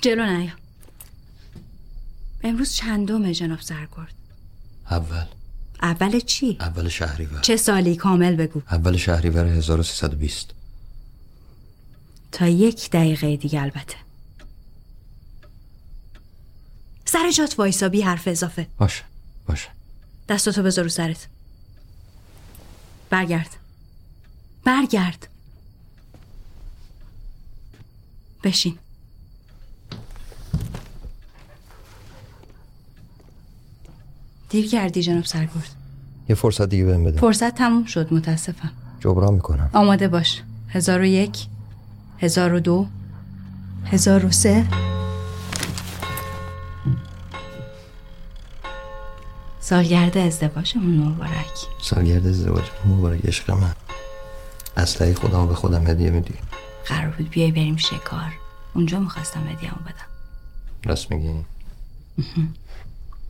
جلو نیا. امروز چندمه جناب سرگرد اول. اول چی؟ اول شهریور. چه سالی؟ کامل بگو. اول شهریور 1320 تا یک دقیقه دیگه البته. سر جات وایسا بی حرف اضافه. باشه باشه. دستاتو بذار رو سرت. برگرد. برگرد. بشین. دیر کردی جناب سرگرد. یه فرصت دیگه بهم بده. فرصت تموم شد متاسفم. جبران می‌کنم. آماده باش. هزار و یک هزار و دو هزار و سه. سالگرد ازدواجمون مبارک. سالگرد ازدواج مبارک عشق من. اسلحه خودم به خودم هدیه میدی. قرار بود بیای بریم شکار. اونجا می‌خواستم هدیه‌مو بدم. راست میگی؟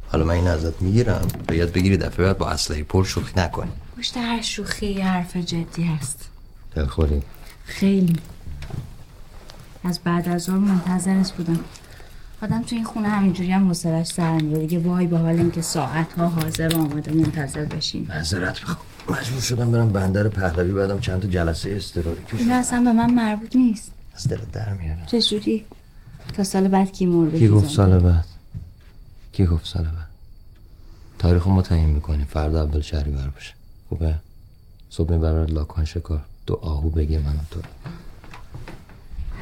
حالا من این ازت می‌گیرم. باید بگیری دفعه بعد با اسلحه پر شوخی نکنی. پشت هر شوخی یه حرف جدی هست. دلخوری. خیلی. از بعد از ظهر منتظرت بودم. آدم تو این خونه همینجوری هم حوصلش سر میره دیگه وای به حال اینکه ساعت ها حاضر آماده منتظر بشین معذرت می‌خوام. مجبور شدم برم بندر پهلوی بعدم چند تا جلسه اضطراری این کشم اصلا به من مربوط نیست. از دلت در میارم چجوری تا سال بعد کی مرده کی گفت؟ سال بعد؟ کی گفت سال بعد؟ تاریخ ما تعیین می‌کنیم فردا اول شهریور باشه. خوبه؟ صبح می‌برد لاکان شکار. دو آهو بگه منم تو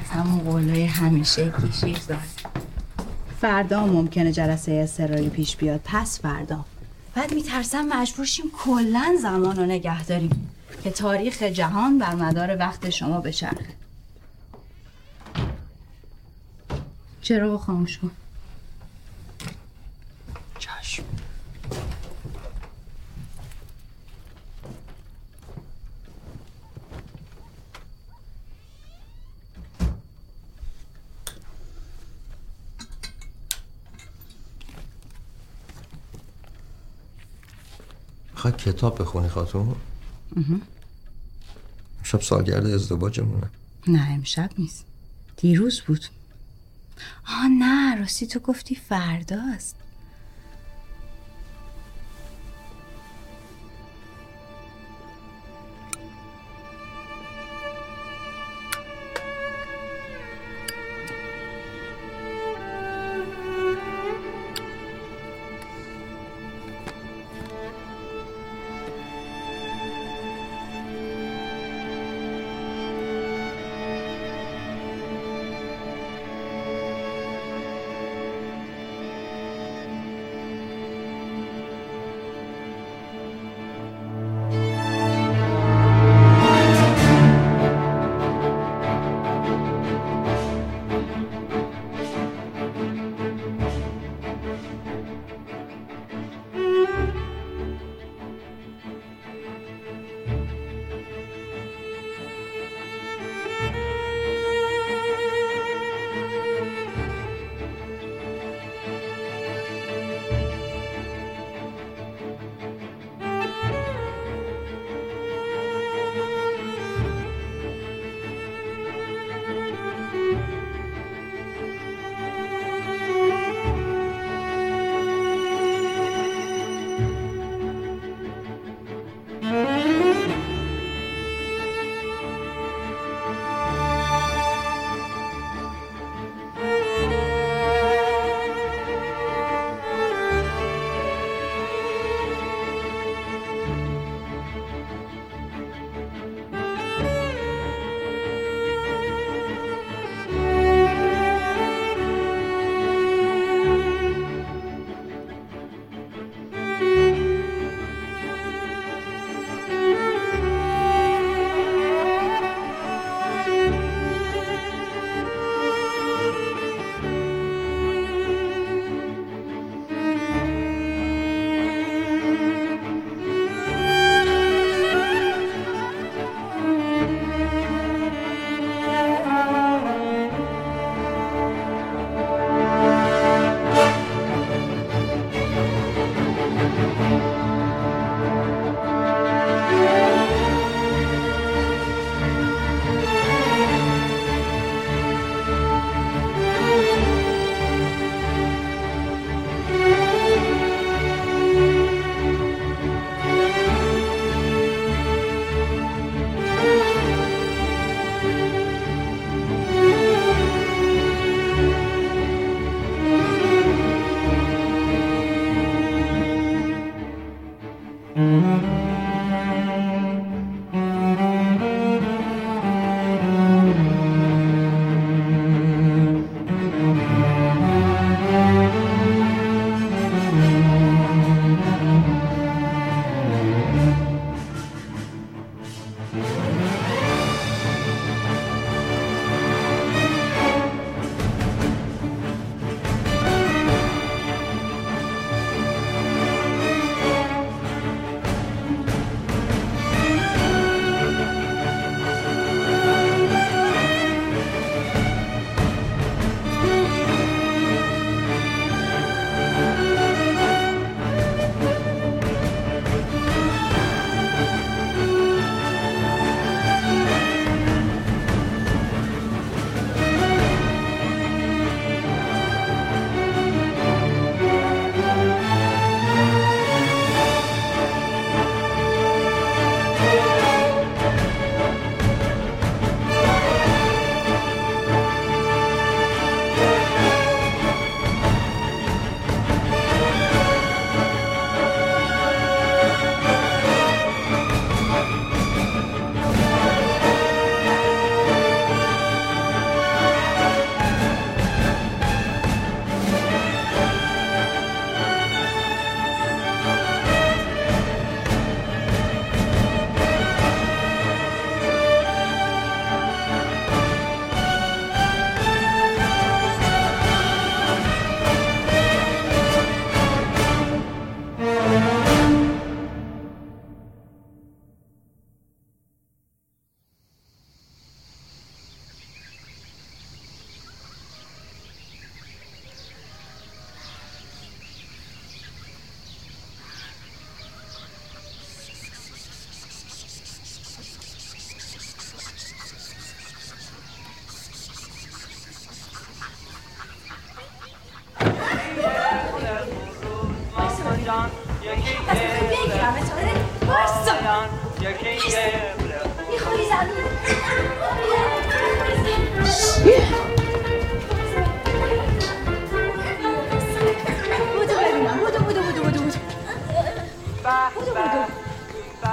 از همون قولای همیشه شیر داد فردا ممکنه جلسه اضطراری پیش بیاد. پس فردا. بعد میترسم مجبور شیم کلا زمان رو نگه داریم. که تاریخ جهان بر مدار وقت شما بچرخه. چرا خاموش کن چشم می‌خوای کتاب بخونی خاتون؟ شب سالگرد ازدواجمونه. نه امشب نیست. دیروز بود. آه نه راستی تو گفتی فرداست.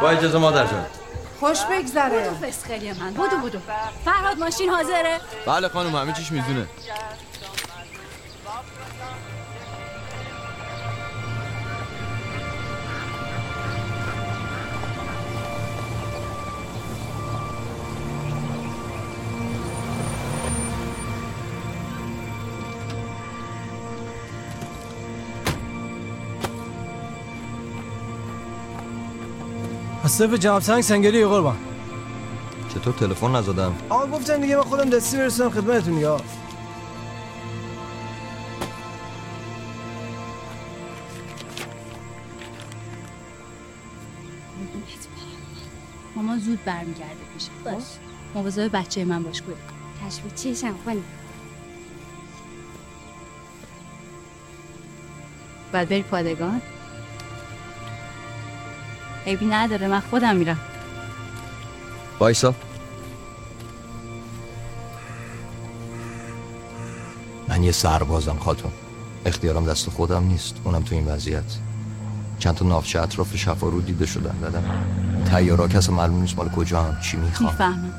با اجازه مادر جان. خوش بگذره. بودو فسخلی من. بودو بودو فرهاد ماشین حاضره؟ بله خانم همه چیش می‌دونه. صرف جناب سنگ سنگلی یه قربان. چطور تلفن نزدم؟ آقا گفتم دیگه من خودم دستی برسونم خدمتتون یا. مامان زود برمیگرده پیش. باش. مواظب بچه من باش گل تشویق. چشم خاله باید بری پادگان. عیبی نداره من خودم میرم. وایسا. من یه سربازم خاتون اختیارم دست خودم نیست. اونم تو این وضعیت. چند تا نافچه اطراف شفا رو دیده شدن. دادم تیارا کس معلوم نیست مال کجا هم چی می‌خوام. می‌فهمم.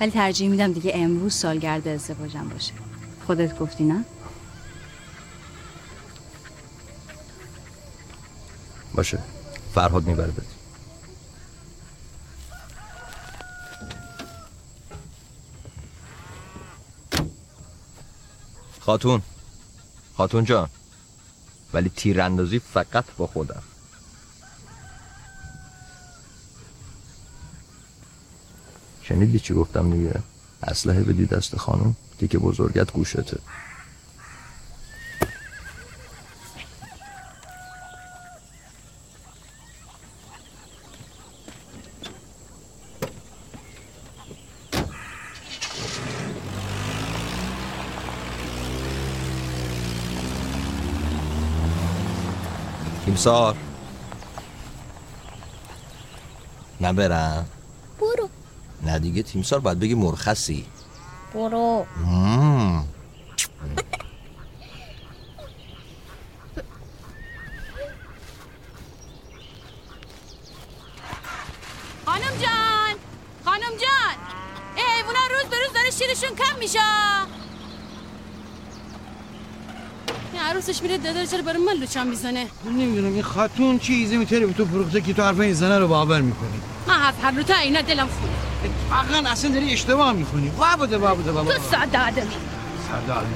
ولی ترجیح میدم دیگه امروز سالگرد ازدواجم باشه. خودت گفتی نه؟ باشه. فرهاد میبردت خاتون خاتون جان ولی تیراندازی فقط با خودم. شنیدی چی گفتم دیگه؟ اسلحه بدی دست خانم دیگه بزرگت گوشته. تیمسار من برم. برو. نه دیگه تیمسار باید بگی مرخصی. برو مم. خانم جان خانم جان این حیوونا روز به روز داره شیرشون کم میشه این عروسش میره دادر لوچان می‌زنه. نمی‌دونم این خاتون چیزی می‌تونه به تو فروخته که تو حرف این زنه رو باور می‌کنی؟ من حرف هر تا اینا دلم خونه واقعا اصلا داری اشتباه می‌کنی. بابده بابده بابا تو ساده آدمی سرده آدمی.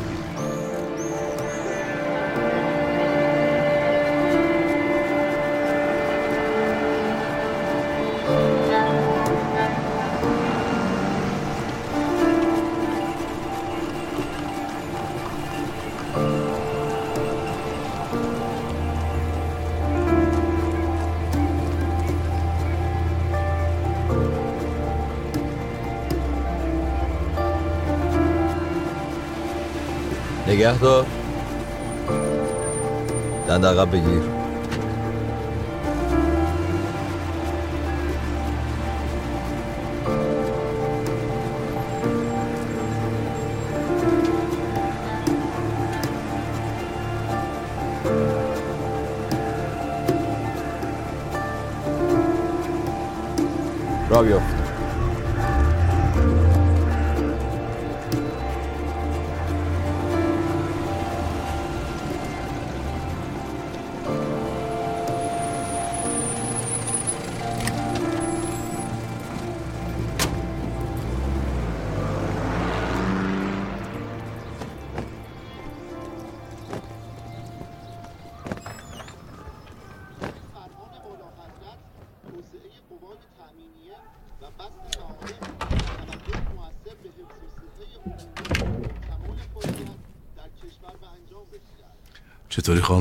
نگه دار دند عقب بگیر. را بیافت.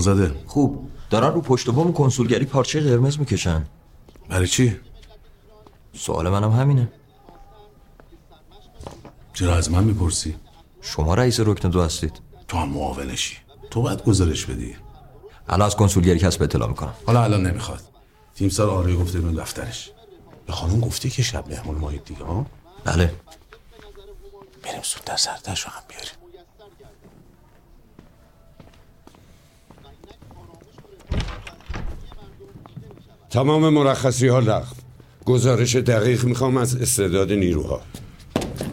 خانزاده؟ خوب. دارن رو پشت بام کنسولگری پارچه قرمز می‌کشن. برای چی؟ سوال منم همینه. چرا از من می‌پرسی؟ شما رئیس رکن دو هستید. تو هم معاونشی. تو باید گزارش بدی. الان از کنسولگری کسب اطلاع می‌کنم. حالا الان نمی‌خواد. تیمسار آره گفته بریم دفترش. به خانم گفتی که شب مهمون مایید دیگه ها؟ بله. بریم زود در سردش رو هم بیاریم. تمام مرخصی ها لغو گزارش دقیق می‌خوام از استعداد نیروها.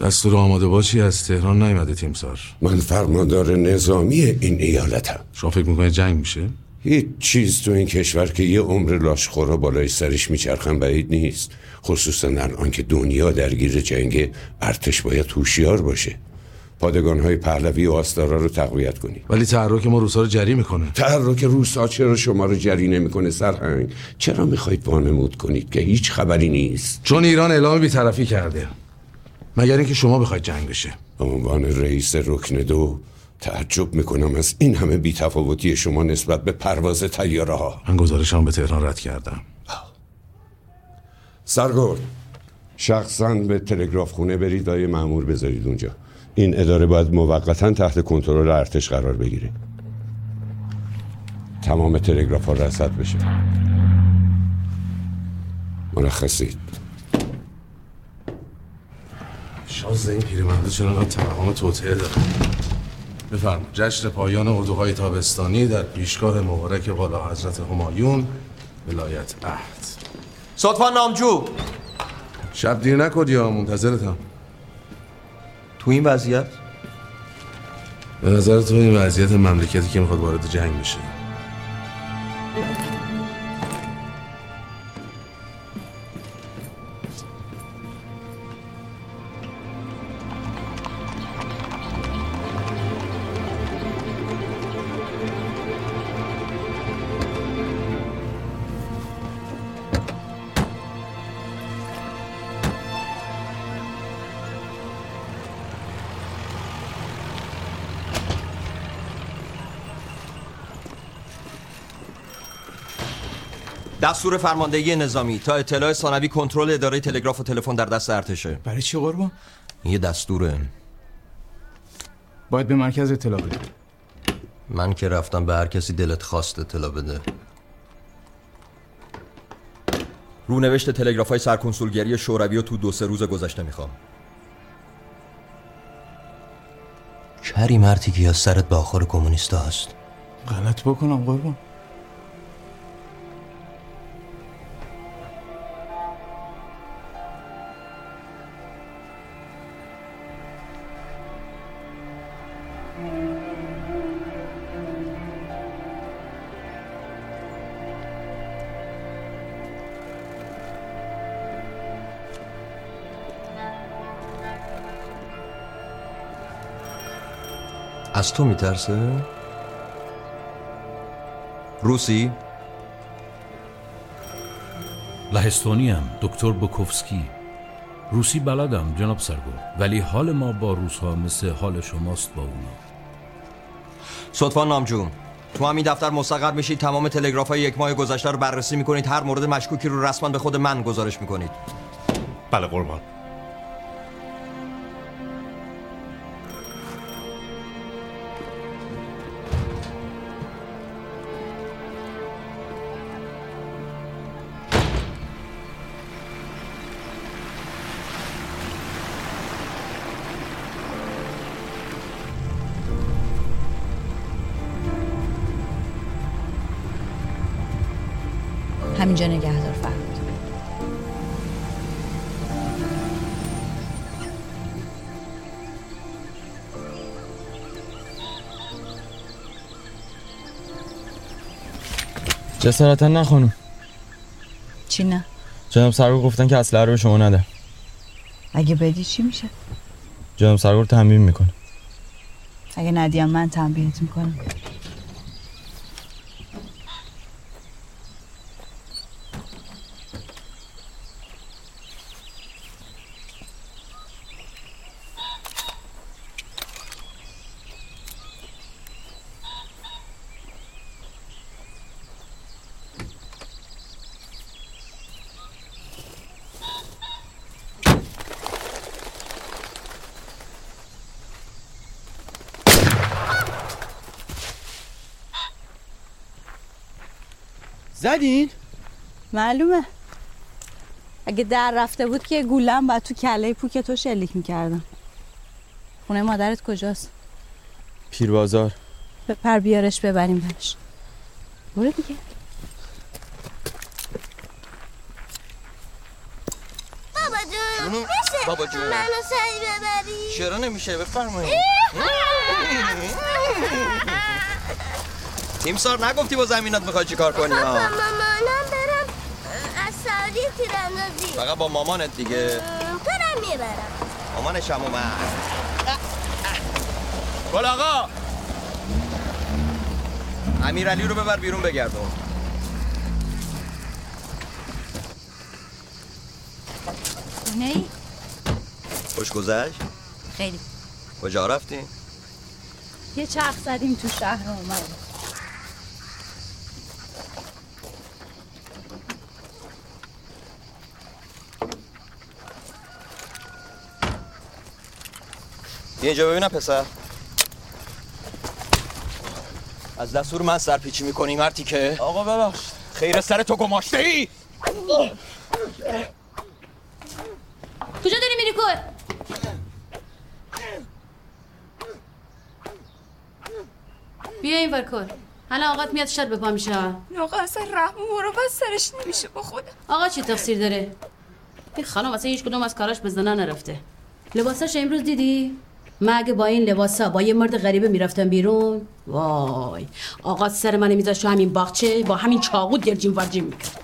دستور آماده باشی از تهران نیومده تیمسار من فرماندار نظامی این ایالتم. شما فکر می‌کنه جنگ میشه؟ هیچ چیز تو این کشور که یه عمر لاشخورا بالای سرش میچرخن بعید نیست. خصوصا الان که دنیا درگیر جنگ ارتش باید هوشیار باشه. پادگان های پهلوی و آستارا رو تقویت کنی. ولی تحرک ما روسا رو جری می‌کنه. تحرک روسا چرا شما رو جری نمی‌کنه سرهنگ؟ چرا می‌خواید وانمود کنید که هیچ خبری نیست؟ چون ایران اعلام بیطرفی کرده. مگر اینکه شما بخواید جنگ بشه. به عنوان رئیس رکن دو تعجب می‌کنم از این همه بیتفاوتی شما نسبت به پرواز تیاره ها من گزارشم به تهران رد کردم. سرگرد شخصا به تلگراف خونه برید و یه مأمور بذارید اونجا. این اداره باید موقتا تحت کنترل ارتش قرار بگیره. تمام تلگراف ها رصد بشه. مرخصید شاز این پیرمرده چرا انقدر توهم توطئه داره؟ بفرم جشن پایان اردوهای تابستانی در پیشگاه مبارک والا حضرت همایون ولایت عهد. صدفان نامجو. شب دیر نکن یا منتظرتم؟ تو این وضعیت؟ به نظر تو این وضعیت مملکتی که می‌خواد وارد جنگ بشه. دستور فرماندهی نظامی تا اطلاع ثانوی کنترل اداره تلگراف و تلفن در دست ارتشه. برای چی قربان یه دستوره. باید به مرکز اطلاع بده من که رفتم به هر کسی دلت خواست اطلاع بده. رونوشت تلگراف های سرکنسولگری شوروی رو تو دو سه روز گذشته می‌خوام. کری مرتی که از سرت به آخر کمونیستا هست. غلط بکنم قربان از تو میترسه؟ روسی؟ لهستانیم دکتر بوکوفسکی روسی بلدم جناب سرگو. ولی حال ما با روس ها مثل حال شماست با اونا. صدفان نامجو تو همین دفتر مستقر میشید تمام تلگراف های یک ماه گذشته رو بررسی می‌کنید هر مورد مشکوکی رو رسما به خود من گزارش می‌کنید. بله قربان. همینجا نگهدار فرمود جسارتا نه خانم؟ چی نه؟ جناب سرگور گفتن که اسلحه رو به شما نده. اگه بدی چی میشه؟ جناب سرگور تنبیه می‌کنه. اگه ندیم من تنبیهت می‌کنم. زدین؟ معلومه. اگه در رفته بود که گولم بعد تو کله پوک تو شلیک می‌کردم. خونه مادرت کجاست؟ پیر بازار پر بیارش ببریم برش برو دیگه. بابا جون میشه بابا جون. منو سری ببری. چرا نمیشه؟ بفرمایید. تیمسار نگفتی با زمینات می‌خوای چی کار کنی؟ با ها مامانم برم از سعودی تیراندازی فقط با مامانت دیگه. تو رو می‌برم. مامانش هم اومد. گل آقا! امیرعلی رو ببر بیرون بگردون. خونه ای؟ خوش گذشت؟ خیلی. کجا رفتی؟ یه چرخ زدیم تو شهر اومدیم بیا اینجا ببینم پسر. از دستور من سرپیچی می‌کنی مرتی که؟ آقا ببخش. خیر سر تو گماشته ای کجا داری میری کن بیا این ور کن حالا آقات میاد شد به پا میشه. آقا اصلا رحم و بس سرش نمیشه با خودم آقا چی تقصیر داره؟ این خانم اصلا هیچ کدوم از کاراش به زنا نرفته. لباساش امروز دیدی؟ من اگه با این لباسا با یه مرد غریبه می‌رفتم بیرون وای آقا سر من میذاشت همین باغچه با همین چاقو گرجیم ورجیم می‌کرد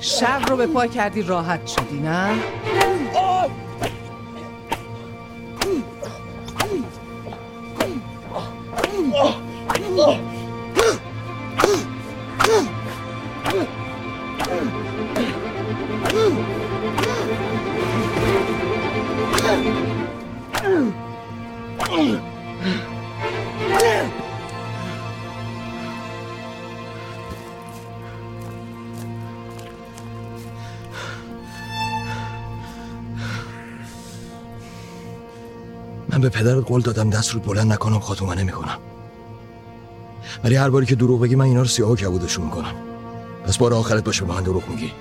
شر رو به پا کردی راحت شدی نه؟ به پدرت قول دادم دست رو بلند نکنم خاتومه نمی‌کنم. ولی هر باری که دروغ بگی من اینا رو سیاه و کبودشون می‌کنم. پس بار آخرت باشه به من دروغ میگی.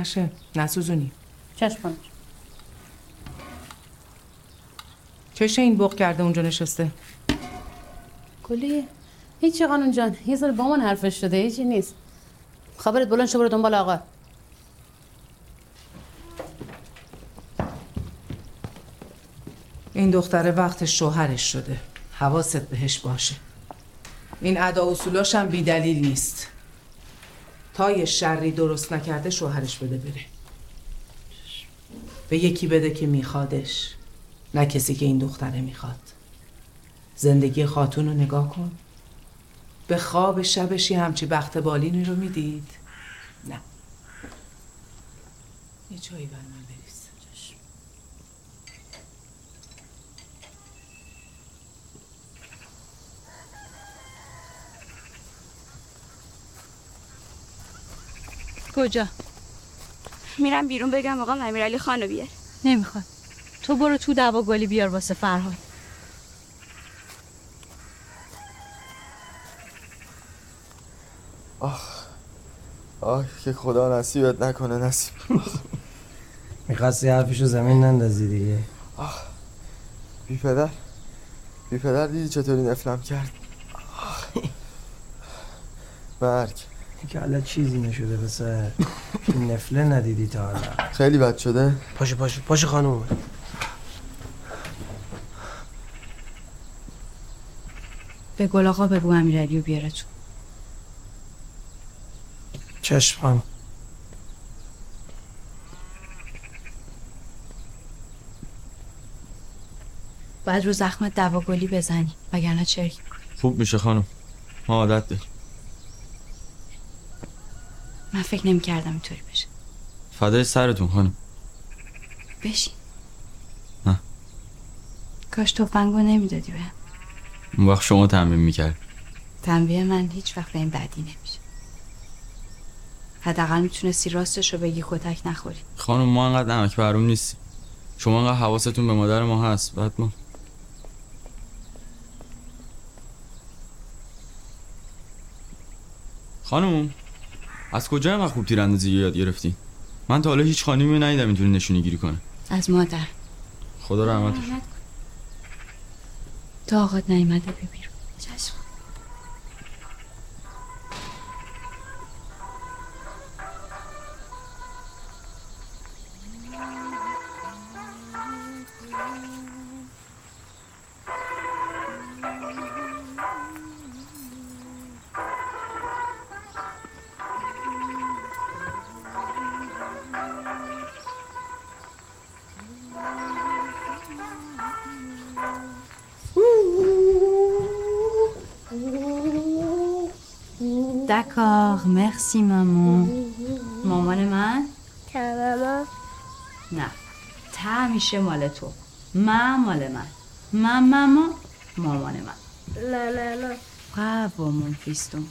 نشه. نسوزونی. چشم چشه این بغ کرده اونجا نشسته. کلی؟ هیچی قانون جان. یه ذره با من حرفش شده. هیچی نیست. خبرت بلند شو برو دنبال آقا. این دختره وقت شوهرش شده. حواست بهش باشه. این ادا اصولاش هم بی دلیل نیست. تا یه شری درست نکرده شوهرش بده بره. به یکی بده که میخوادش نه کسی که این دختره می‌خواد. زندگی خاتون رو نگاه کن. به خواب شبش یه همچی بخت بالینی رو می‌دید. نه. یه چایی بر من بریز کجا؟ میرم بیرون بگم آقا امیرعلی خانو بیار. نمی‌خواد تو برو تو دوا گلی بیار واسه فرهاد. آخ آه که خدا نصیبت نکنه نصیب. می‌خواستی حرفشو زمین نندازی دیگه. آخ بی پدر بی پدر دیدی چطوری نفلم کرد؟ آخ. مرگ. که حالا چیزی نشده پسر این نفله ندیدی تا حالا. خیلی بد شده. پاشو پاشو پاشو خانوم به گل آقا بگو امیرعلی رو بیاره تو. چشم خانم. باید رو زخم دوا گلی بزنی وگرنه چرک خوب میشه خانم. ما عادت داریم. من فکر نمی کردم اینطوری بشه. فدای سرتون خانم. بشین. کاش تفنگو نمی‌دادی به اون وقت شما تمرین می‌کرد. تنبیه من هیچ وقت به این بدی نمیشه. حداقل می‌تونستی راستش رو بگی کتک نخوری. خانم ما انقدر نمک بروم نیستیم. شما انقدر حواستون به مادر ما هست. بعد ما. خانم از کجا اینقدر خوب تیراندازی یاد گرفتی؟ من تا حالا هیچ خانمی ندیدم اینطوری نشونی گیری کنه. از مادر. خدا رحمتش. تا آقاد نیمده ببیرون چشم. مرسی مامون مامان من تماما نه ته میشه مال تو. من مال من. من ماما مامان من. نه نه نه برافو مون فیستون.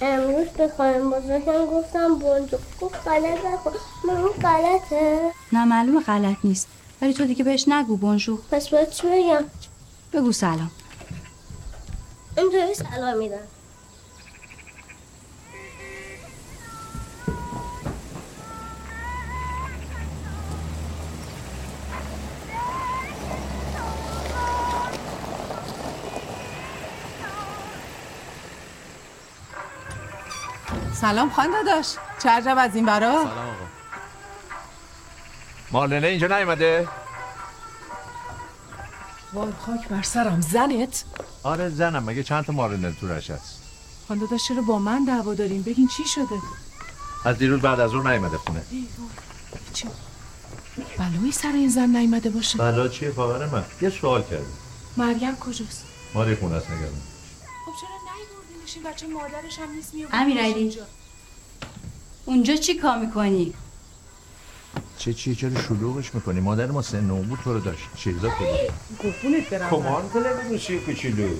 امروز به خانم بزرگم گفتم بونجو گفت غلط نکن. من اون غلطه. نه معلومه غلط نیست. ولی تو دیگه بهش نگو بونجو پس باید چی بگم؟ بگو سلام. اینطوری سلام میدم. سلام خان داداش. چه عجب از این برا. سلام آقا. مارلنه اینجا نیومده؟ وای خاک بر سرم زنت؟ آره زنم مگه چند تا مارلنه تو رش هست؟ خان داداش چرا با من دعوا داریم؟ بگین چی شده؟ از دیروز بعد از اون نیومده خونه. چی؟ بلایی سر این زن نیامده باشه. بلا چیه؟ خواهر من. یه سوال کردی مریم کجاست؟ ماری خونه است نگرم خب چرا این بچه مادرش هم نیست میاد امیرعلی اونجا چی کار می‌کنی؟ چه چیه چرا شلوغش می‌کنی؟ مادر ما سن نو بود تو رو داشت. شیرزاد کجا قربونت برم. کمان کله گوشی کوچولو؟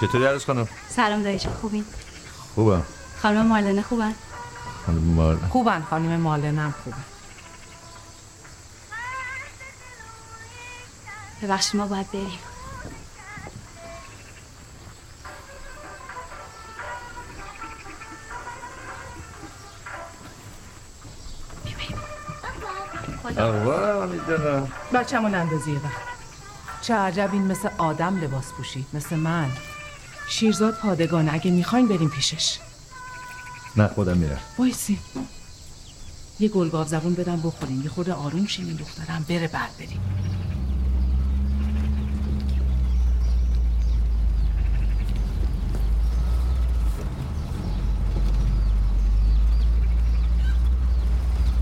چطوری عرض کنم سلام دایش خوبین خوبم. خانم مارلنه خوبن؟ خانم مار خوبن خانم مالنم خوبن ببخشید ما باید بریم. آوا می‌دونم. بچه‌مون اندازی یه وقت. چه عجب این مثل آدم لباس پوشید مثل من. شیرزاد پادگانه اگه می‌خواین بریم پیشش. نه خودم میرم. وایسی. یه گلگاو زبون بدم بخوریم. یه خورده آروم شیم این دخترم. بره بعد بریم.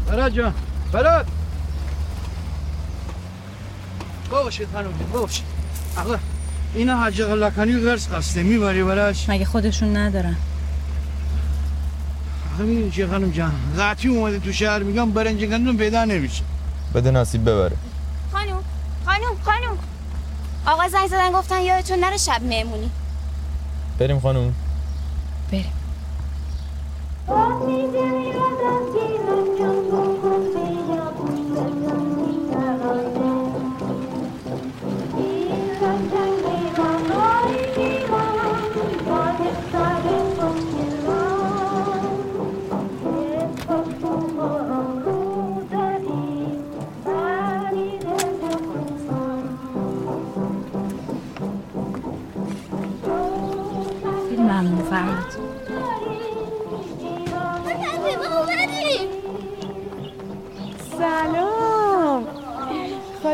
فراد جان فراد! باشید خانم باشید آقا اینا حاج لکنی غرس قصده. می‌بری براش مگه خودشون ندارن؟ همین چه خانم جان؟ قطعی اومده تو شهر میگم برنج گندم پیدا نمیشه. بده نصیب ببره. خانم خانم خانم. آقا زنگ زدن گفتن یادتون نره شب مهمونی بریم خانم. بریم.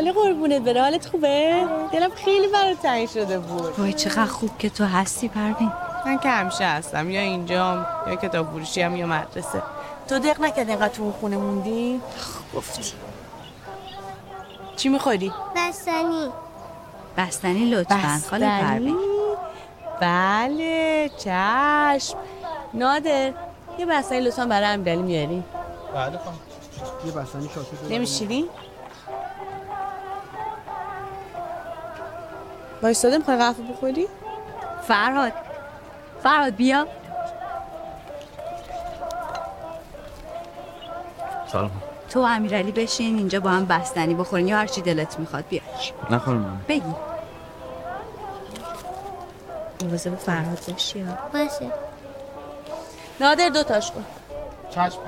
خاله قربونت بره حالت خوبه؟ دلم خیلی برات تنگ شده بود. وای چقدر خوب که تو هستی پروین. من که همیشه هستم یا اینجام یا کتاب فروشی هم یا مدرسه. تو دق نکرد اینقدر تو خونه موندی؟ گفتی. چی می‌خوری؟ بستنی. بستنی لطفا خاله پروین. بله چشم. نادر یه بستنی لطفا برای امیرعلی میاری؟ بله خانم. یه بستنی شاکر نمیشیری؟ وایستاده می‌خوای قهوه بخوری؟ فرهاد. فرهاد بیا. سلام. تو و امیرعلی بشین اینجا با هم بستنی بخورین. یا هر چی دلت می‌خواد بیا. نخورم بگی. مواظب فرهاد باشی ها. باشه. نادر دوتاش کن. چشم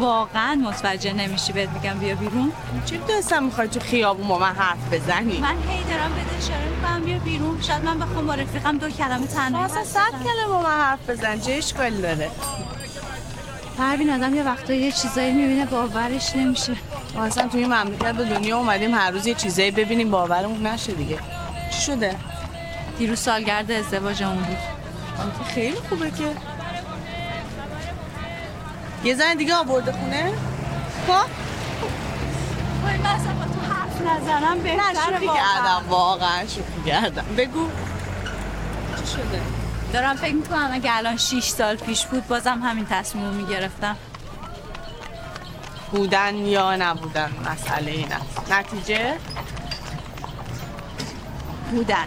واقعا متوجه نمیشی بهت میگم بیا بیرون. چی دستم می‌خوای تو خیابون با من حرف بزنی؟ من هی دارم بهت اشاره می‌کنم بیا بیرون. شاید من بخوام با رفیقم دو کلمه تنهایی اصلا صد. کلمه با من حرف بزن چه اشکالی داره؟ پروین آدم یه وقتا یه چیزایی می‌بینه باورش نمیشه. اصلا توی این مملکت به دنیا اومدیم هر روز یه چیزایی ببینیم باورمون نشه دیگه. چی شده؟ دیروز سالگرد ازدواجمون بود. خیلی خوبه که. یه زن دیگه آورده خونه. خب. وای من اصلا با تو حرف نزنم بهتره شوخی. کردم واقعا شوخی کردم. بگو. چی شده؟ دارم فکر می‌کنم اگه الان 6 سال پیش بود بازم همین تصمیم رو می‌گرفتم. بودن یا نبودن مسئله این است. نتیجه؟ بودن.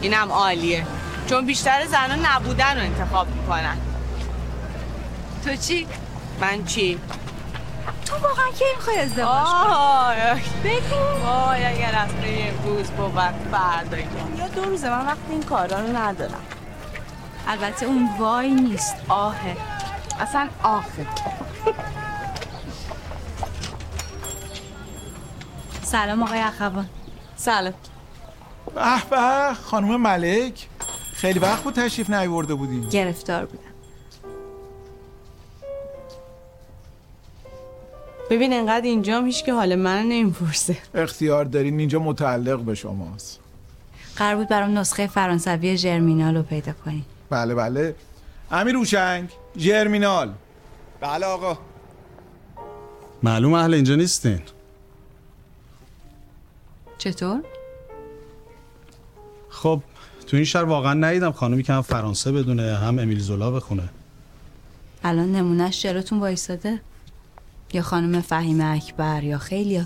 اینم عالیه. چون بیشتر زنان نبودن رو انتخاب می‌کنن. تو چی؟ من چی؟ تو واقعا کی می‌خوای ازدواج آه بگو. وای اگر از امروز بود فردا یا دو روزه من وقت این کارا رو ندارم. البته اون وای نیست آهه. اصلا آخه. سلام آقای اخوان. سلام. به به خانم ملک. خیلی وقت بود تشریف نیورده بودیم. گرفتار بودم. ببین انقدر اینجا هم هیچ که حال من نمی‌پرسه. اختیار دارین اینجا متعلق به شماست. قرار بود برام نسخه فرانسوی ژرمینال رو پیدا کنی بله بله. امیر روشنگ ژرمینال بله آقا. معلوم اهل اینجا نیستین. چطور؟ خب تو این شهر واقعا ندیدم خانومی که هم فرانسه بدونه هم امیل زولا بخونه. الان نمونهش جلوتون وایساده. یا خانم فهیم اکبر یا خیلیا.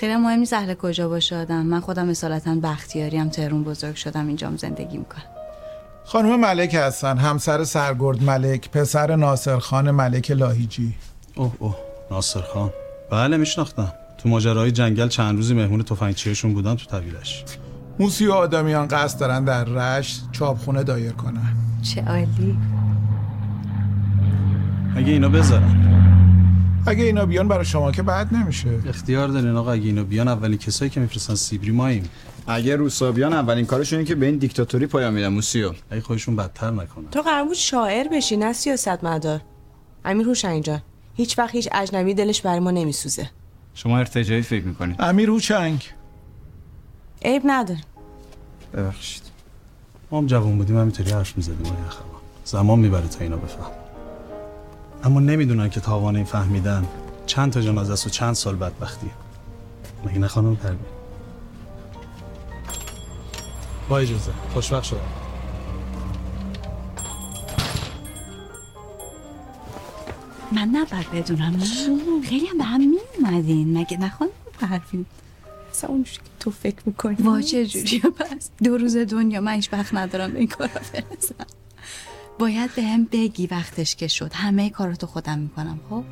خیلی هم مهم نیست اهل کجا باشه آدم. من خودم اصالتا بختیاریم تهرون بزرگ شدم اینجام زندگی می‌کنم. خانم ملک هستن همسر سرگرد ملک پسر ناصر خان ملک لاهیجی. اوه اوه ناصر خان. بله میشناختم. تو ماجراهای جنگل چند روزی مهمون تفنگچیشون بودن تو طویلش موسی و آدمیان قصد دارن در رشت چاپخونه دایر کنن. چه عالی. اگه اینا بذارن. اگه اینا بیان برای شما که بد نمیشه. اختیار دارین آقا اگه اینا بیان اولین کسایی که میفرستن سیبری ماییم. اگه روسابیان اولین کارشون اینه که به این دیکتاتوری پایان میدن موسیو. اگه خودشون بدتر نکنن. تو قرار بود شاعر بشی نه سیاست مدار. امیر هوشنگ جان هیچ وقت هیچ اجنبی دلش برای ما نمیسوزه. شما ارتجاعی فکر می‌کنید امیر هوچنگ عیب نداره. ببخشید. ما هم جوان بودیم همینطوری حرف می‌زدیم. زمان می‌بره تا اینا بفهم اما نمی‌دونن که تاوان این فهمیدن. چند تا جنازه است و چند سال بدبختی. مگه نه خانم پروین؟ با اجازه. خوشبخت شدم. من نباید بدونم نه؟ خیلی هم به هم میومدین مگه نخوان پروین؟ اصلا اونجوری که تو فکر می‌کنی وا چه جوریه پس دو روز دنیا من هیچ وقت ندارم به این کارا برسم. باید به هم بگی وقتش که شد. همه کاراتو خودم می‌کنم خب؟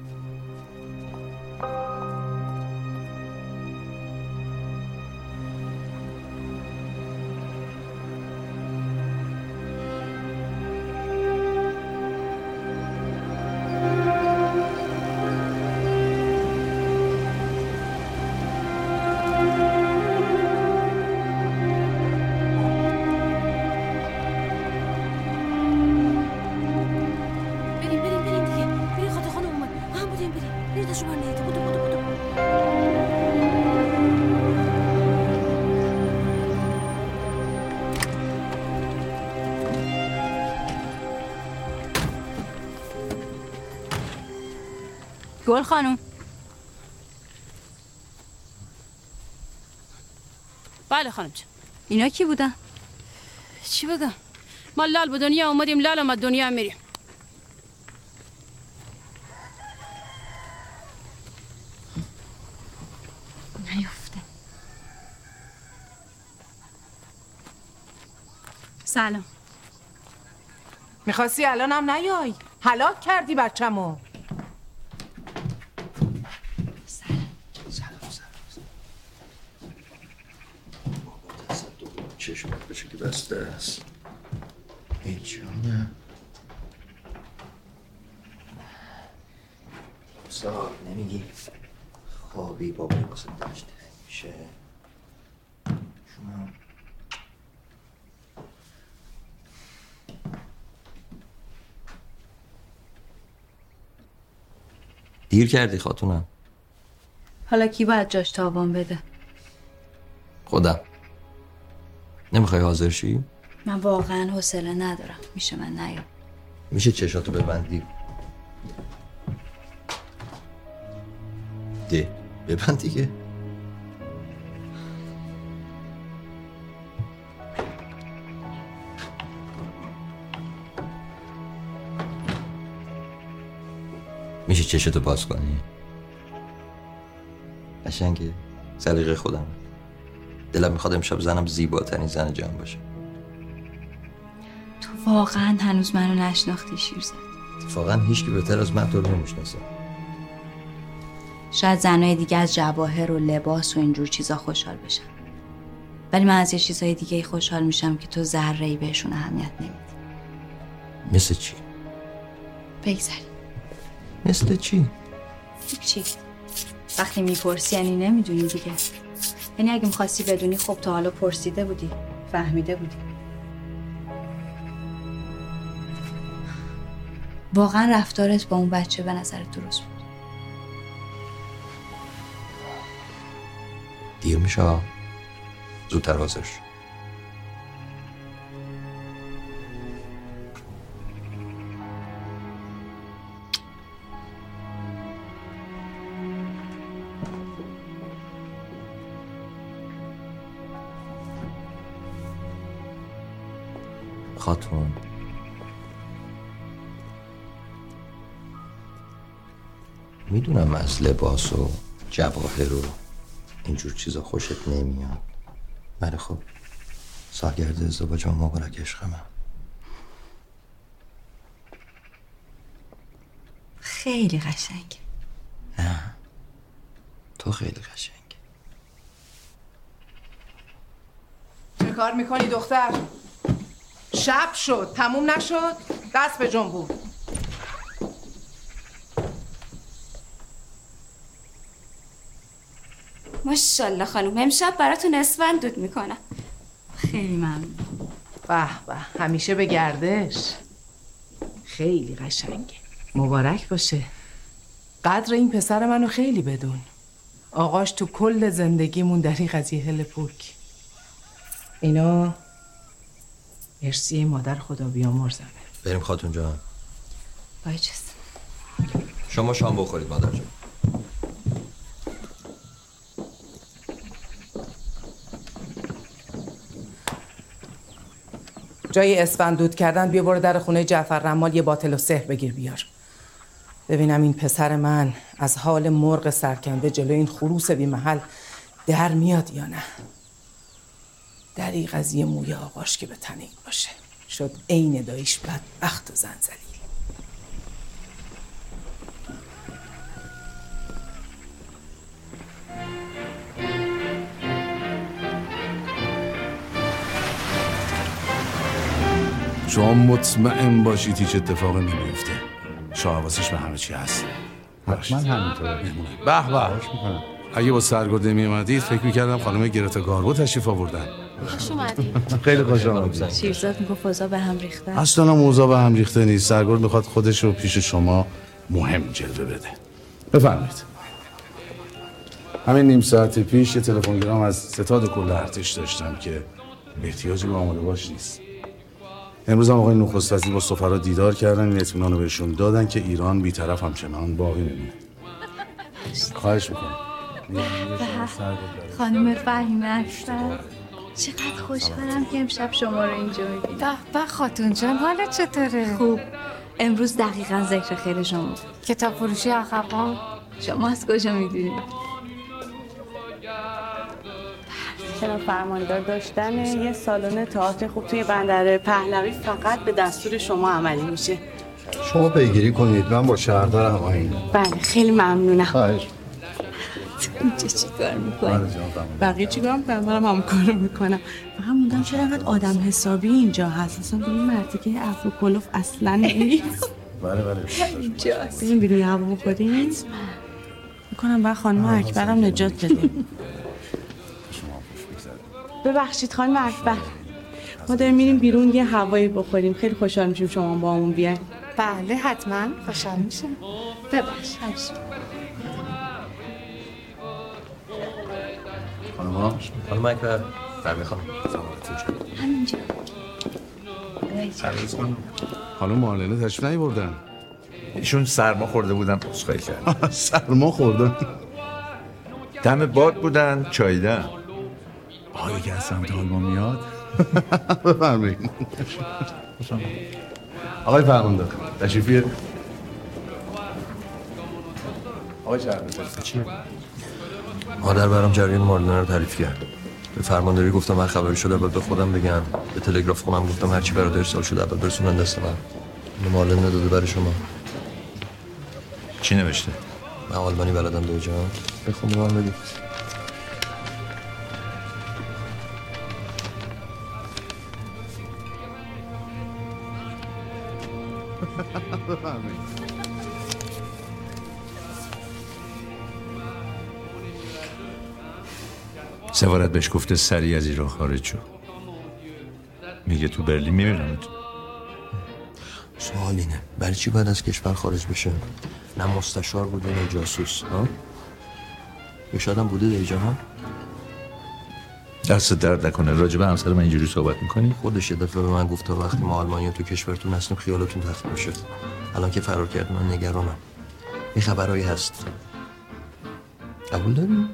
گل خانوم بله خانم جان. اینا کی بودن؟ چی بگم؟ ما لال به دنیا اومدیم لال هم از دنیا میریم. نیفته. سلام. می‌خواستی الانم نیای؟ هلاک کردی بچه‌مو. چشمت بشه که بسته است ای جانم. سال نمیگی؟ خوابی بابا واسه داشته میشه. شما دیر کردی خاتونم. حالا کی باید جاش تاوان بده؟ خودم. نمی‌خوای حاضر شی؟ من واقعا حوصله ندارم. میشه من نیام. میشه چشاتو ببندی. ده. ببند دیگه. میشه چشتو باز کنی؟ قشنگه. سلیقه خودم دلم می‌خواد امشب زنم زیباترین زن جهان باشه. تو واقعا هنوز منو نشناختی شیرزاد. اتفاقا هیچ که بهتر از من تو رو نمی‌شناسه. شاید زنای دیگه از جواهر و لباس و اینجور چیزا خوشحال بشن. ولی من از یه چیزهای دیگه خوشحال میشم که تو ذره ای بهشون اهمیت نمیدی. مثل چی؟ بگذاری مثل چی؟ چی؟ وقتی می‌پرسی یعنی نمی‌دونی دیگه. یعنی اگه می‌خواستی بدونی خب تا حالا پرسیده بودی فهمیده بودی. واقعا رفتارت با اون بچه به نظرت درست بود. دیر میشه زودتر حاضر خاتون. می‌دونم از لباس و جواهر و اینجور چیزا خوشت نمیاد. ولی خب سالگرد ازدواج مبارک عشق من. خیلی قشنگ. نه تو خیلی قشنگ. چه کار می‌کنی دختر؟ شب شد. تموم نشد. دست به جنبون ماشاءالله خانم امشب براتون اسفند دود می‌کنم. خیلی ممنون. به به همیشه به گردش. خیلی قشنگه. مبارک باشه. قدر این پسر منو خیلی بدون. آقاش تو کل زندگیمون در این قضیه هل پوک. اینا مرسی مادر خدا بیامرزمه. بریم خاتون جان. با اجازه شما شام بخورید مادر جان. جای اسفندود کردن بیا برو در خونه جعفر رمال یه باطل و سحر بگیر بیار. ببینم این پسر من از حال مرغ سرکنده جلو این خروس بی محل در میاد یا نه. در این قضیه موی آقاش که به تنین باشه. شد عین دایش بدبخت و زنزلیل شما مطمئن باشید هیچ اتفاقی نمیفته. شاه حواسش به همه چی هست. حتما همینطوره. به به. اگه با سرگرده می اومدید فکر می‌کردم خانم گرتا گاربو تشریف آوردن. خوش اومدی. خیلی خوش آمدید شیرزاد می‌گفت فضا به هم ریخته. اصلا موضوع به هم ریخته نیست. سرگرد می‌خواد خودش رو پیش شما مهم جلوه بده. بفرمایید. همین نیم ساعت پیش یه تلفنگرام از ستاد کل ارتش داشتم که احتیاجی به آماده باش نیست. امروز هم آقای نخست وزیر با سفرا دیدار کردن. این اطمینان رو بهشون دادن که ایران بیطرف همچنان باقی میمونه خواهش می‌کنم. خانم فهیمه اکثر چقدر خوشحالم که امشب شما رو اینجا می‌بینم به به خاتون جان حالت چطوره؟ خوب. امروز دقیقا ذکر خیر شما. کتاب فروشی اخوان شما از کجا می‌دونید چرا فرماندار داشتن یه سالن تئاتر خوب توی بندر پهلوی فقط به دستور شما عملی میشه؟ شما پیگیری کنید من با شهردار هماهنگ بله خیلی ممنونم. خواهش. اینجا چی کار می‌کنی؟ بقیه چیکار می‌کنم؟ منم هم کارو می‌کنم. فقط موندم چرا انقدر آدم حسابی اینجا هست. اصلا به این مرتیکه افرو کلوف اصلا نیست. بله بله. اینجاست بریم بیرون هوا بخوریم. می‌کنم بعد خانم اکبرم نجات بدیم. ببخشید خانم اکبر. ما داریم میریم بیرون یه هوایی بخوریم. خیلی خوشحال میشیم شما با همون بیاین بله حتما. خوشحال میشم. ببخش خانم ها خانم اکبر برمی خانم. همینجا. خانم. معلنه تشریف نیوردن. ایشون سرما خورده بودن عذرخواهی کرد. سرما خوردن. دم باد بودن چاییدن آقای که از سمت آلمان میاد. بفرمایید. آقای فرمانده تشریفی آقای شهردار چیه؟ مادر برام جریان مارلنا رو تعریف کرد. به فرمانداری گفتم من خبری شده اول به خودم بگم. به تلگراف خونم گفتم هرچی برات ارسال شده اول برسونن دست من. اینو مارلنا داده برای شما. چی نوشته؟ من آلمانی بلدم دو جان بخون به من سفارت بهش گفته سریع از ایران خارج شو. میگه تو برلین می‌بینم سوال اینه. برای چی باید از کشور خارج بشه؟ نه مستشار بوده نه جاسوس ها؟ یا شاید هم بوده دیجا ها؟ دست درد نکنه. راجب همسر من اینجوری صحبت می‌کنی؟ خودش یه دفعه به من گفت تا وقتی ما آلمانیا تو کشورتون هستیم خیالتون تخت میشه الان که فرار کرد من نگرانم. این خبرهایی هست. قبول داری؟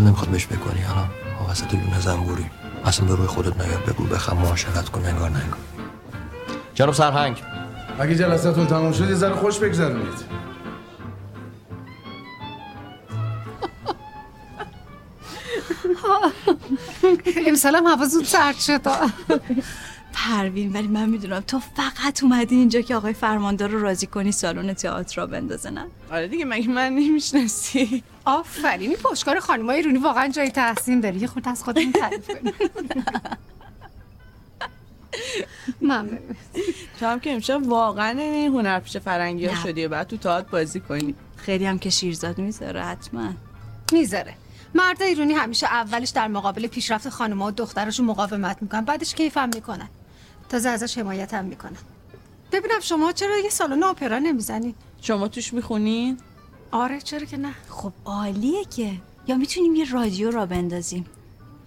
حالا نمی‌خواد بهش بکنی. حالا ما وسط لونه زنبوری اصلا به روی خودت نیاد بگو بخم معاشرت کن نگار نگار جناب سرهنگ. اگه جلساتون تمام شد یه ذره خوش بگذرونید. امسال هم هوا زود سرد شد. پروین ولی من می‌دونم تو فقط اومدی اینجا که آقای فرماندار رو راضی کنی سالن تئاتر را بندازه نه؟ آره دیگه مگه من نمی‌شناسی؟ آفرین این پشتکار خانمای ایرونی واقعا جای تحسین داری یه خورد از خودمون تعریف کنی ممنون. تو هم که امشب واقعا این هنرپیشه فرنگی ها. شدی و بعد تو تئاتر بازی کنی. خیلی هم که شیرزاد می‌ذاره حتما. می‌ذاره. مرد ایرونی همیشه اولش در مقابل پیشرفت خانم‌ها و دختراشون مقاومت می‌کنن بعدش کیفم می‌کنن. تازه ازش حمایت هم می‌کنن ببینم شما چرا یه سالن اپرا نمی‌زنید شما توش می‌خونین آره چرا که نه. خب عالیه که. یا می‌تونیم یه رادیو را بندازیم.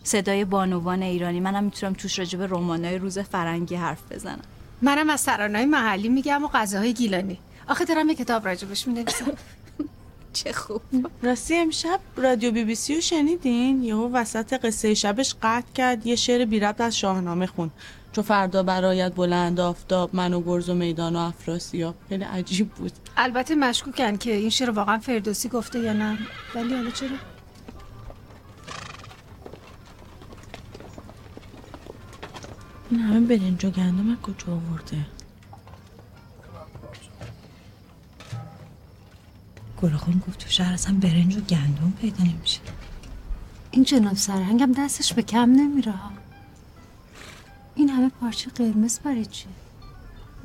صدای بانوان ایرانی. منم می‌تونم توش راجع به رمانای روز فرنگی حرف بزنم. منم از ترانه‌های محلی میگم و غذاهای گیلانی. آخه دارم یه کتاب راجبش می‌نویسم. چه خوب. راستی امشب رادیو بی بی سی رو شنیدین؟ یهو وسط قصه شبش قطع کرد. یه شعر بی ربط از شاهنامه خون چو فردا برایت بلند آفتاب من و گرز و میدان و افراسیاب. خیلی عجیب بود. البته مشکوکن که این شعر واقعا فردوسی گفته یا نه. ولی حالا چرا؟ این همه برنج و گندم از کجا آورده؟ گلخون گفت تو شهر اصلا برنج و گندم پیدا نمیشه. این جناب سرهنگم دستش به کم نمیره. ها. این همه پارچه قرمز برای چی؟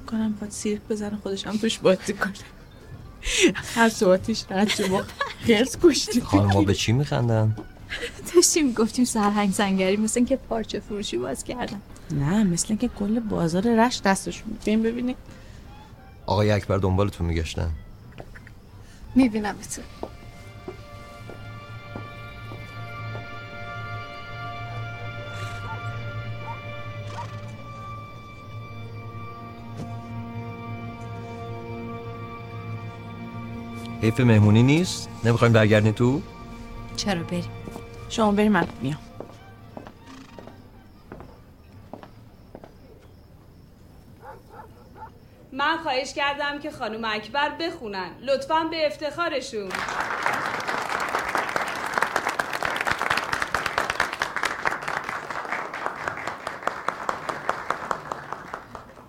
کنم باید سیرک بزنه خودش هم توش بازی کنه. هر صحبتش رد شد ما خرس کشتیم خانم به چی میخندن؟ داشتیم گفتیم سرهنگ سنگری مثل که پارچه فروشی باز کردن. نه مثل اینکه کل بازار رشت دستشون ببین ببینی آقای اکبر دنبالتون میگشتن. می‌بینم تو حیف مهمونی نیست؟ نمی‌خوایم برگردین تو؟ چرا بریم شما بریم من میام. من خواهش کردم که خانم اکبر بخونن. لطفا به افتخارشون.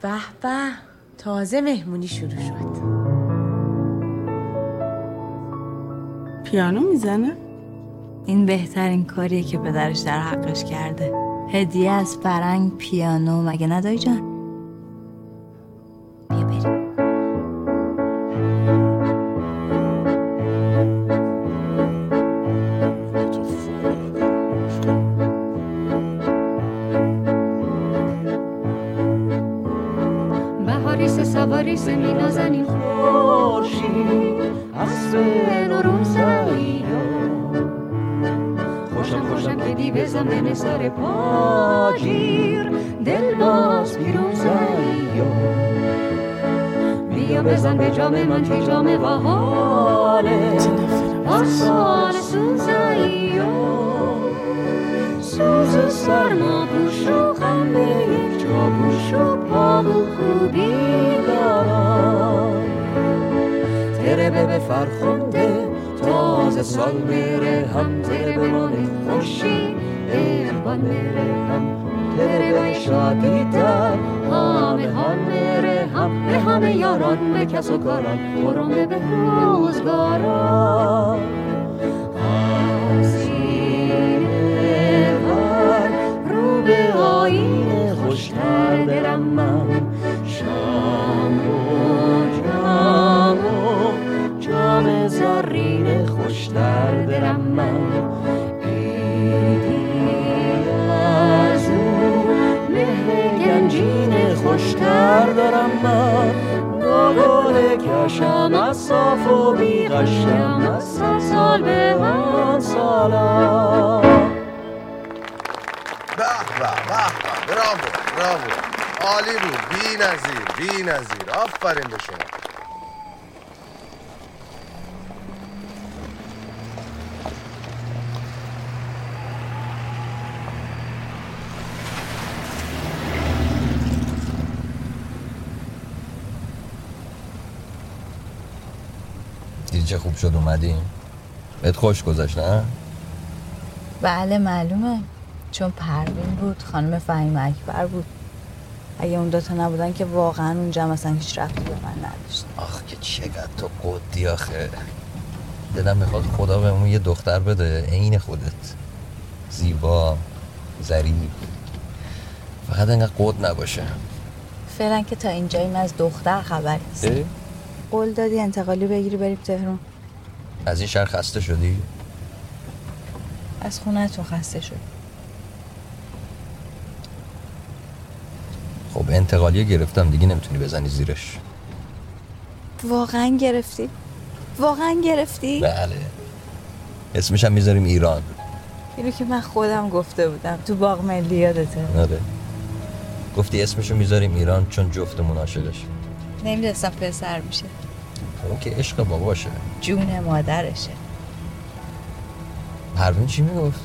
به به تازه مهمونی شروع شد. پیانو می‌زنه؟ این بهترین کاریه که پدرش در حقش کرده هدیه از فرنگ پیانو مگه ندایی جان یاران به کس و کاران برون به بیغشم از سال به من سالم به به به براو براو عالی بود بی نظیر بی نظیر آفرین به شما چه خوب شد اومدیم. بهت خوش گذشت نه؟ بله معلومه. چون پروین بود خانم فهیم اکبر بود. اگه اون دوتا نبودن که واقعا اونجا مثلا هیچ رفتی به من نداشت. آخ که چقدر تو قدی آخه. دلم می‌خواد خدا بهمون یه دختر بده. عین خودت. زیبا ظریف. فقط انقدر قد نباشه. فعلا که تا اینجاییم از دختر خبری نیست؟ قول دادی انتقالی بگیری بریم تهران. از این شهر خسته شدی؟ از خونهتون خسته شد خب انتقالی گرفتم دیگه نمی‌تونی بزنی زیرش. واقعا گرفتی؟ واقعا گرفتی؟ بله. اسمش هم می‌ذاریم ایران. اینو که من خودم گفته بودم. تو باغ ملی یادته آره. گفتی اسمشو می‌ذاریم ایران چون جفتمون عاشقش. نمی‌دونستم پسر میشه. اون که عشق باباشه. جون مادرشه. پروین چی می‌گفت؟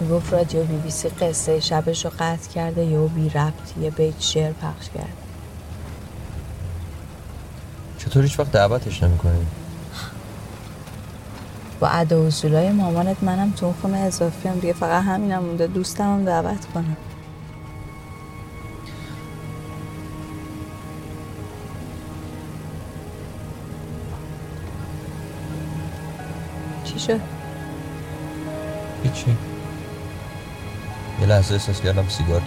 می‌گفت رادیو بی بی سی قصه شبش رو قطع کرده یهو بی ربط یه بیت شعر پخش کرد. چطور هیچ وقت دعوتش نمی‌کنی؟ با ادا و اصولای مامانت منم تو خونه اضافی هم دیگه فقط همینم مونده دوستم هم دعوت کنم. چی شد؟ هیچی یه لحظه احساس کردم سیگار